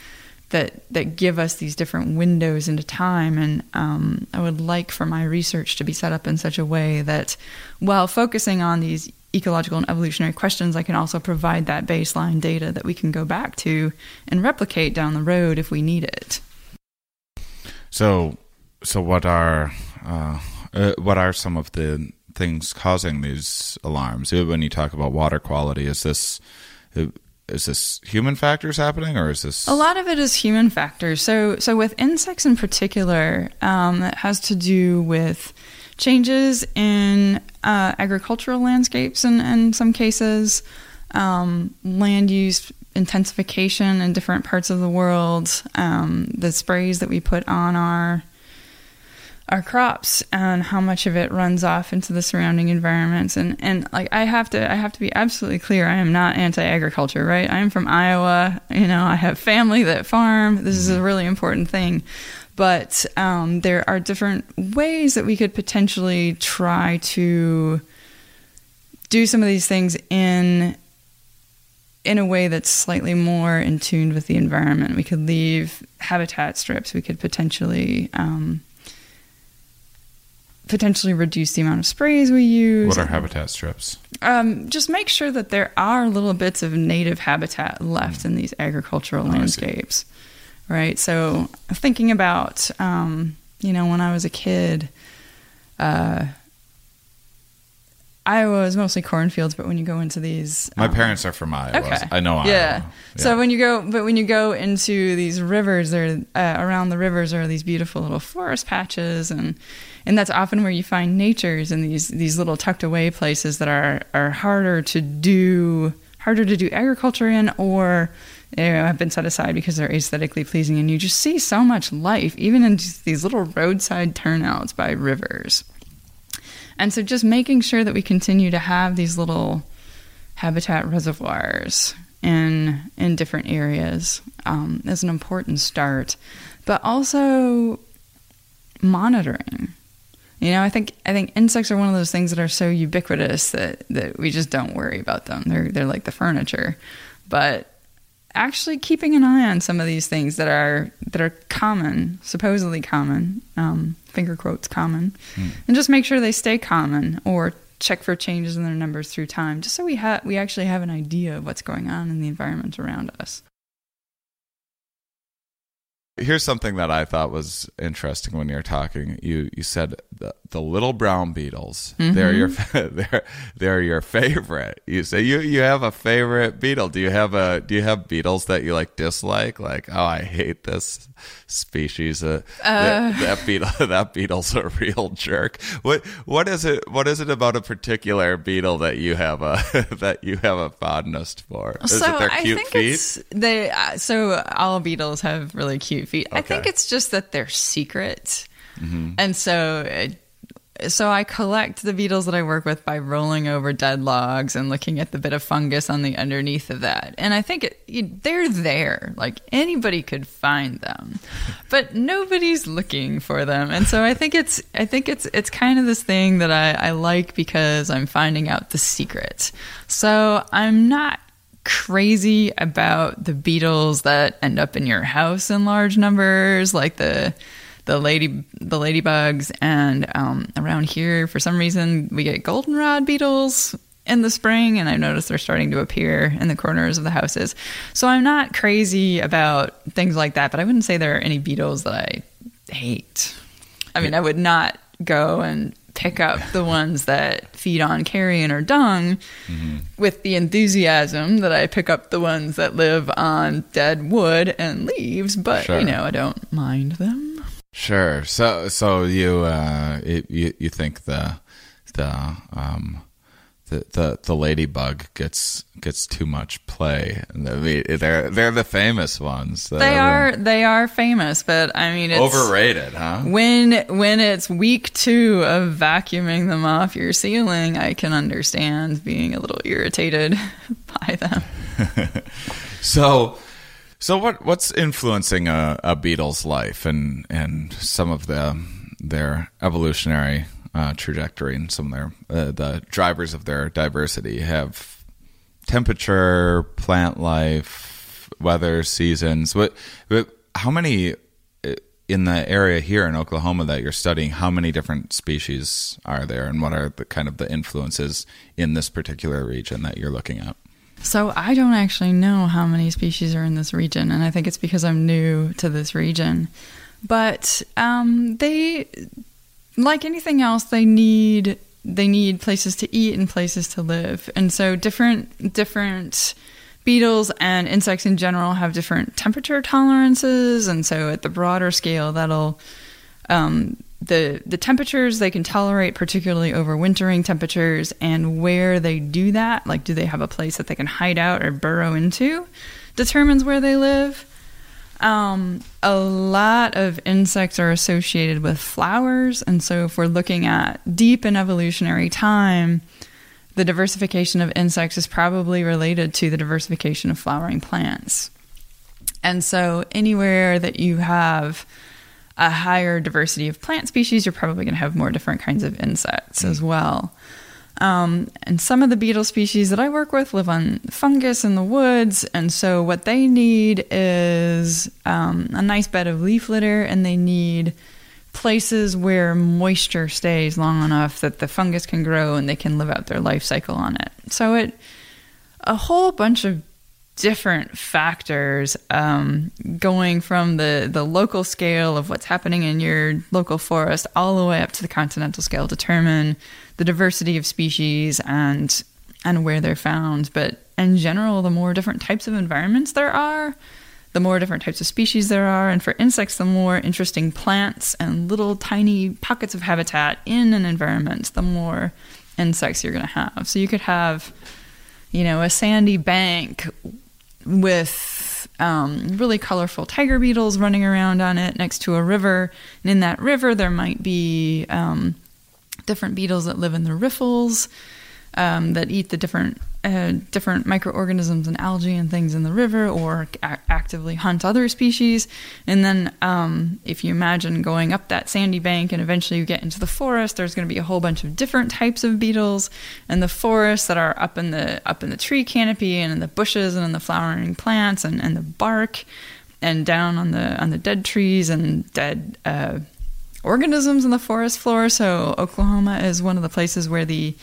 Speaker 4: that that give us these different windows into time. And um, I would like for my research to be set up in such a way that, while focusing on these ecological and evolutionary questions, I can also provide that baseline data that we can go back to and replicate down the road if we need it.
Speaker 1: So, so what are uh, uh, what are some of the things causing these alarms? When you talk about water quality, is this uh, is this human factors happening, or is this
Speaker 4: a lot of it is human factors? So, so with insects in particular, um, it has to do with changes in uh, agricultural landscapes, and in some cases, um, land use intensification in different parts of the world, um, the sprays that we put on our our crops and how much of it runs off into the surrounding environments. And and like I have to I have to be absolutely clear I am not anti-agriculture right? I am from Iowa you know I have family that farm. This is a really important thing but um, there are different ways that we could potentially try to do some of these things in in a way that's slightly more in tune with the environment. We could leave habitat strips. We could potentially um, potentially reduce the amount of sprays we use.
Speaker 1: What are habitat strips?
Speaker 4: Um, just make sure that there are little bits of native habitat left mm. in these agricultural oh, landscapes, right? So thinking about, um, you know, when I was a kid. Uh, Iowa is mostly cornfields, but when you go into these,
Speaker 1: my um, parents are from Iowa. Okay. I know Iowa.
Speaker 4: Yeah. yeah. So when you go, but when you go into these rivers, there uh, around the rivers are these beautiful little forest patches, and and that's often where you find natures in these these little tucked away places that are are harder to do harder to do agriculture in or know, have been set aside because they're aesthetically pleasing and you just see so much life even in these little roadside turnouts by rivers and so just making sure that we continue to have these little habitat reservoirs in in different areas um, is an important start, but also monitoring. You know, I think I think insects are one of those things that are so ubiquitous that, that we just don't worry about them. They're they're like the furniture. But actually keeping an eye on some of these things that are that are common, supposedly common, um, finger quotes common, mm. and just make sure they stay common or check for changes in their numbers through time, just so we have we actually have an idea of what's going on in the environment around us.
Speaker 1: Here's something that I thought was interesting when you were talking. You you said the, the little brown beetles. Mm-hmm. They're your they're they're your favorite. You say you you have a favorite beetle. Do you have a do you have beetles that you like dislike? Like oh I hate this species. Uh, uh, that, that beetle that beetle's a real jerk. What what is it? What is it about a particular beetle that you have a that you have a fondness for? Is
Speaker 4: so
Speaker 1: it their cute
Speaker 4: I think
Speaker 1: feet?
Speaker 4: It's they uh, so all beetles have really cute feet. Okay. I think it's just that they're secret, mm-hmm. and so. So I collect the beetles that I work with by rolling over dead logs and looking at the bit of fungus on the underneath of that. And I think it, they're there. Like anybody could find them, but nobody's looking for them. And so I think it's I think it's it's kind of this thing that I, I like because I'm finding out the secret. So I'm not crazy about the beetles that end up in your house in large numbers, like the the lady the ladybugs, and um, around here for some reason we get goldenrod beetles in the spring, and I've noticed they're starting to appear in the corners of the houses. So I'm not crazy about things like that, but I wouldn't say there are any beetles that I hate. I mean, I would not go and pick up the ones that feed on carrion or dung mm-hmm. with the enthusiasm that I pick up the ones that live on dead wood and leaves, but sure. you know, I don't mind them.
Speaker 1: Sure. So so you uh it, you you think the the um the, the the ladybug gets gets too much play. They're they're the famous ones.
Speaker 4: They are they are famous, but I mean it's
Speaker 1: overrated, huh?
Speaker 4: When when it's week two of vacuuming them off your ceiling, I can understand being a little irritated by them.
Speaker 1: so so what what's influencing a, a beetle's life and and some of the their evolutionary uh, trajectory and some of their uh, the drivers of their diversity have temperature, plant life, weather, seasons. What, what how many uh, in the area here in Oklahoma that you're studying? How many different species are there, and what are the kind of the influences in this particular region that you're looking at?
Speaker 4: So I don't actually know how many species are in this region, and I think it's because I'm new to this region. But um, they like anything else, they need they need places to eat and places to live, and so different different beetles and insects in general have different temperature tolerances, and so at the broader scale, that'll um, the the temperatures they can tolerate, particularly overwintering temperatures, and where they do that, like do they have a place that they can hide out or burrow into, determines where they live. Um, a lot of insects are associated with flowers, and so if we're looking at deep in evolutionary time, the diversification of insects is probably related to the diversification of flowering plants. And so anywhere that you have a higher diversity of plant species, you're probably going to have more different kinds of insects mm. as well. Um, and some of the beetle species that I work with live on fungus in the woods. And so, what they need is um, a nice bed of leaf litter, and they need places where moisture stays long enough that the fungus can grow and they can live out their life cycle on it. So, it a whole bunch of different factors um, going from the, the local scale of what's happening in your local forest all the way up to the continental scale determine the diversity of species and and where they're found. But in general, the more different types of environments there are, the more different types of species there are. And for insects, the more interesting plants and little tiny pockets of habitat in an environment, the more insects you're going to have. So you could have, you know, a sandy bank with um, really colorful tiger beetles running around on it next to a river. And in that river, there might be um, different beetles that live in the riffles um, that eat the different uh, different microorganisms and algae and things in the river, or a- actively hunt other species. And then, um, if you imagine going up that sandy bank and eventually you get into the forest, there's going to be a whole bunch of different types of beetles in the forest that are up in the up in the tree canopy and in the bushes and in the flowering plants and, and the bark and down on the on the dead trees and dead uh, organisms in the forest floor. So Oklahoma is one of the places where the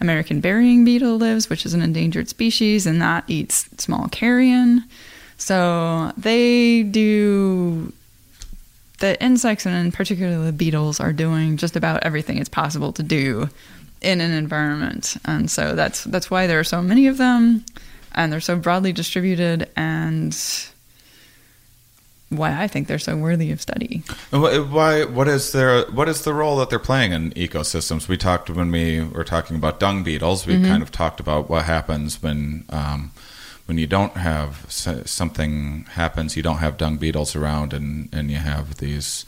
Speaker 4: American burying beetle lives, which is an endangered species, and that eats small carrion. So they do the insects and in particular the beetles are doing just about everything it's possible to do in an environment. And so that's that's why there are so many of them and they're so broadly distributed and why I think they're so worthy of study.
Speaker 1: Why? What is their? What is the role that they're playing in ecosystems? We talked when we were talking about dung beetles. We mm-hmm. kind of talked about what happens when um, when you don't have something happens. You don't have dung beetles around, and and you have these.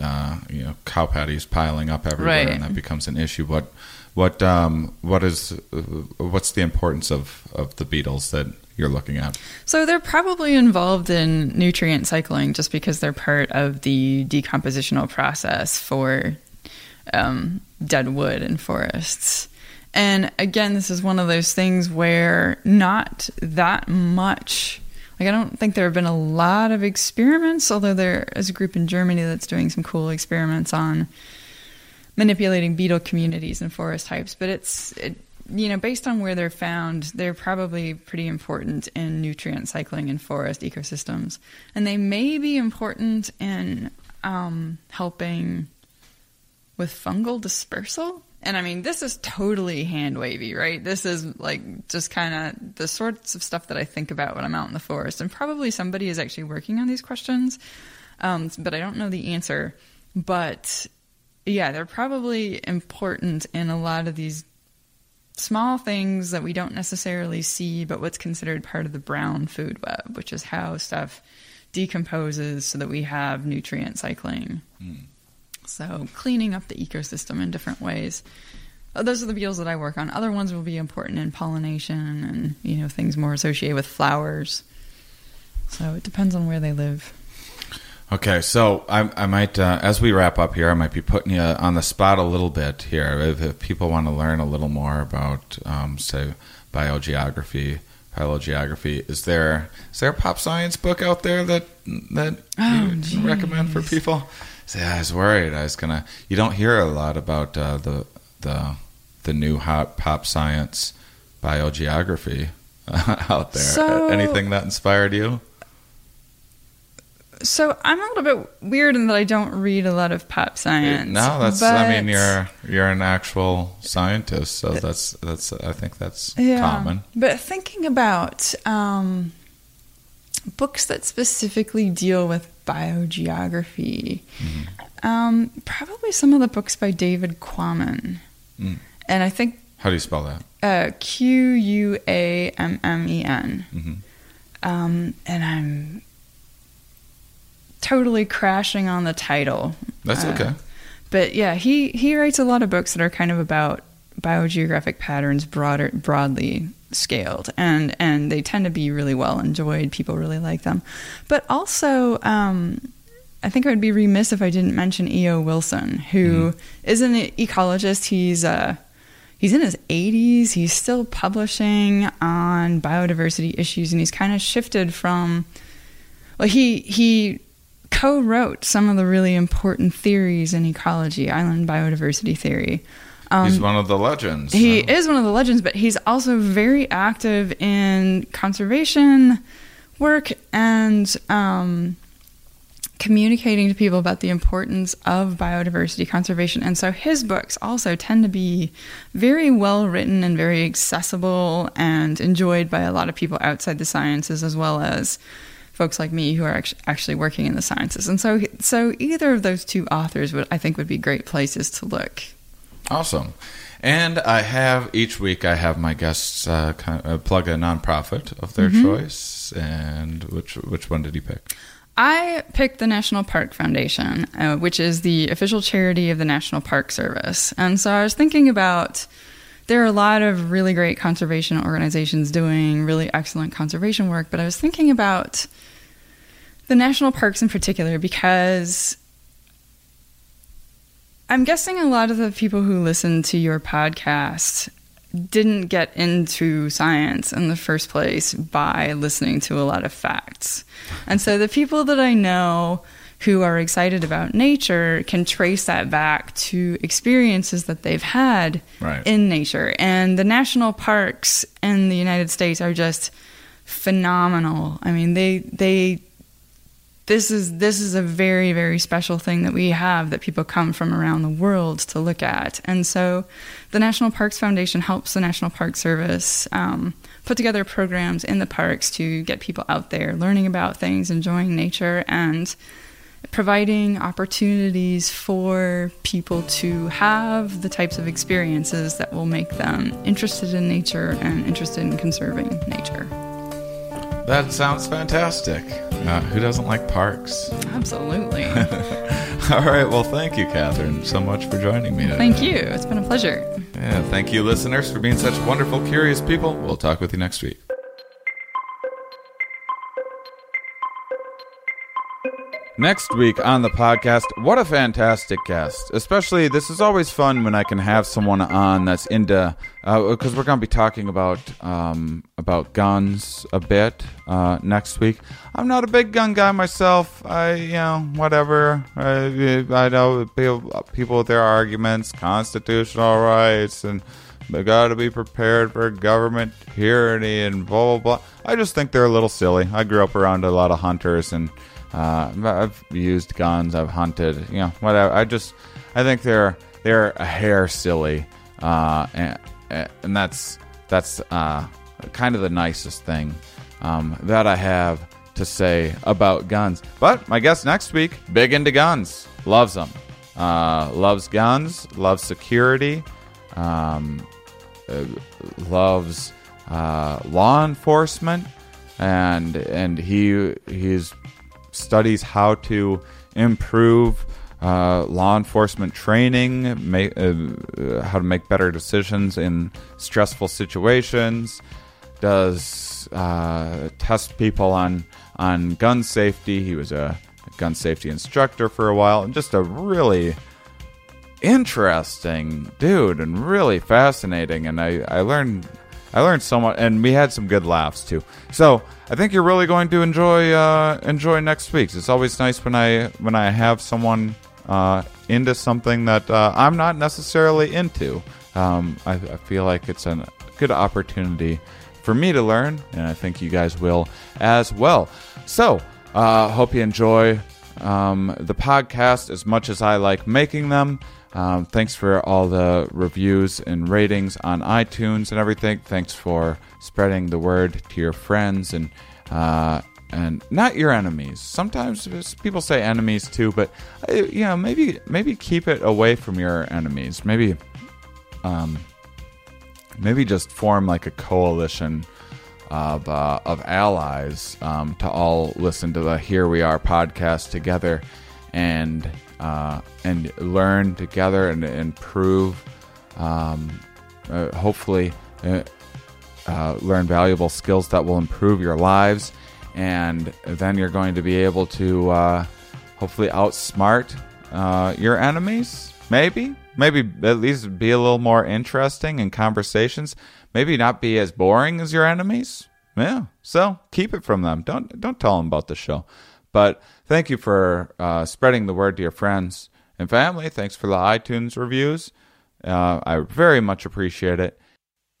Speaker 1: Uh, you know, cow patties piling up everywhere, right. and that becomes an issue. What, what, um, what is, what's the importance of of the beetles that you're looking at?
Speaker 4: So they're probably involved in nutrient cycling just because they're part of the decompositional process for um, dead wood in forests. And again, this is one of those things where not that much. Like, I don't think there have been a lot of experiments, although there is a group in Germany that's doing some cool experiments on manipulating beetle communities and forest types. But it's it, you know, based on where they're found, they're probably pretty important in nutrient cycling in forest ecosystems. And they may be important in um, helping with fungal dispersal. And I mean, this is totally hand wavy, right? This is like just kind of the sorts of stuff that I think about when I'm out in the forest. And probably somebody is actually working on these questions, um, but I don't know the answer. But yeah, they're probably important in a lot of these small things that we don't necessarily see, but what's considered part of the brown food web, which is how stuff decomposes so that we have nutrient cycling. Mm. So, cleaning up the ecosystem in different ways. Uh, those are the beetles that I work on. Other ones will be important in pollination and you know things more associated with flowers. So it depends on where they live.
Speaker 1: Okay, so I, I might, uh, as we wrap up here, I might be putting you on the spot a little bit here. If, if people want to learn a little more about, um, say, biogeography, phylogeography, is there is there a pop science book out there that that oh, you recommend for people? Say, I was worried. I was gonna. You don't hear a lot about uh, the the the new hot pop science biogeography uh, out there. So, Anything that inspired you?
Speaker 4: So I'm a little bit weird in that I don't read a lot of pop science.
Speaker 1: No, that's. I mean, you're you're an actual scientist, so that's that's. I think that's yeah, common.
Speaker 4: But thinking about um, books that specifically deal with biogeography, mm-hmm. um, probably some of the books by David Quammen, mm. and I think.
Speaker 1: How do you spell that?
Speaker 4: Uh, Q U A M M E N. Mm-hmm. Um, and I'm totally crashing on the title.
Speaker 1: That's uh, okay.
Speaker 4: But yeah, he he writes a lot of books that are kind of about biogeographic patterns broader broadly scaled and and they tend to be really well enjoyed people really like them but also um, i think i would be remiss if i didn't mention E.O. Wilson who mm-hmm. is an ecologist he's uh he's in his 80s he's still publishing on biodiversity issues and he's kind of shifted from well he he co-wrote some of the really important theories in ecology, island biodiversity theory.
Speaker 1: Um, he's one of the legends.
Speaker 4: He is one of the legends, but he's also very active in conservation work and um, communicating to people about the importance of biodiversity conservation. And so his books also tend to be very well written and very accessible and enjoyed by a lot of people outside the sciences as well as folks like me who are actually working in the sciences. And so, so either of those two authors would I think would be great places to look.
Speaker 1: Awesome. And I have each week I have my guests uh, kind of uh, plug a nonprofit of their mm-hmm. choice. And which which one did you pick?
Speaker 4: I picked the National Park Foundation, uh, which is the official charity of the National Park Service. And so I was thinking about there are a lot of really great conservation organizations doing really excellent conservation work, but I was thinking about the national parks in particular because I'm guessing a lot of the people who listen to your podcast didn't get into science in the first place by listening to a lot of facts. And so the people that I know who are excited about nature can trace that back to experiences that they've had right. in nature. And the national parks in the United States are just phenomenal. I mean, they they this is this is a very very special thing that we have that people come from around the world to look at and so the national parks foundation helps the national park service um, put together programs in the parks to get people out there learning about things enjoying nature and providing opportunities for people to have the types of experiences that will make them interested in nature and interested in conserving nature
Speaker 1: that sounds fantastic. Uh, who doesn't like parks?
Speaker 4: Absolutely.
Speaker 1: All right. Well, thank you, Katharine, so much for joining me today.
Speaker 4: Thank you. It's been a pleasure.
Speaker 1: Yeah. Thank you, listeners, for being such wonderful, curious people. We'll talk with you next week. Next week on the podcast, what a fantastic guest. Especially, this is always fun when I can have someone on that's into, because uh, we're going to be talking about um, about guns a bit uh, next week. I'm not a big gun guy myself. I, you know, whatever. I, I know people, people with their arguments, constitutional rights, and they got to be prepared for government tyranny and blah, blah, blah. I just think they're a little silly. I grew up around a lot of hunters and uh, I've used guns. I've hunted. You know, whatever. I just I think they're they're a hair silly, uh, and and that's that's uh, kind of the nicest thing um, that I have to say about guns. But my guest next week, big into guns, loves them, uh, loves guns, loves security, um, uh, loves uh, law enforcement, and and he he's studies how to improve uh, law enforcement training, make, uh, uh, how to make better decisions in stressful situations, does uh, test people on on gun safety. He was a gun safety instructor for a while, and just a really interesting dude and really fascinating. And I, I learned I learned so much, and we had some good laughs too. So I think you're really going to enjoy uh, enjoy next week's. It's always nice when I when I have someone uh, into something that uh, I'm not necessarily into. Um, I, I, feel like it's a good opportunity for me to learn, and I think you guys will as well. So Uh, hope you enjoy um, the podcast as much as I like making them. Um, thanks for all the reviews and ratings on iTunes and everything. Thanks for spreading the word to your friends and uh, and not your enemies. Sometimes people say enemies too, but uh, you know maybe maybe keep it away from your enemies. Maybe um, maybe just form like a coalition of uh, of allies um, to all listen to the Here We Are podcast together and uh, and learn together and improve. Um, uh, hopefully, uh, uh, learn valuable skills that will improve your lives, and then you're going to be able to uh, hopefully outsmart your enemies. Maybe, maybe at least be a little more interesting in conversations. Maybe not be as boring as your enemies. Yeah, so keep it from them. Don't don't tell them about the show. But thank you for uh, spreading the word to your friends and family. Thanks for the iTunes reviews. Uh, I very much appreciate it.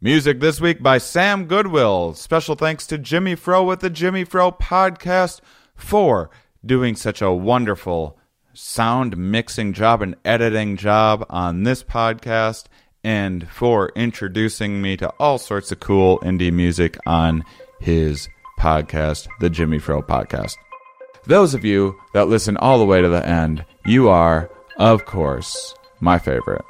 Speaker 1: Music this week by Sam Goodwill. Special thanks to Jimmy Fro with the Jimmy Fro podcast for doing such a wonderful sound mixing job and editing job on this podcast and for introducing me to all sorts of cool indie music on his podcast, the Jimmy Fro podcast. Those of you that listen all the way to the end, you are, of course, my favorite.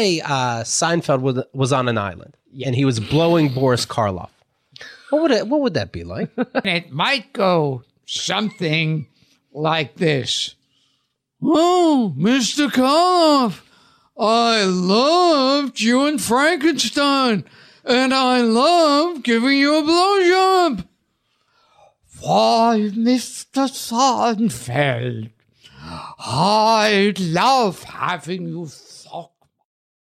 Speaker 7: Say uh, Seinfeld was, was on an island and he was blowing Boris Karloff. What would it, what would that be like?
Speaker 8: it might go something like this. Oh, Mr. Karloff, I loved you in Frankenstein, and I love giving you a blowjob. Why, Mr. Seinfeld, I love having you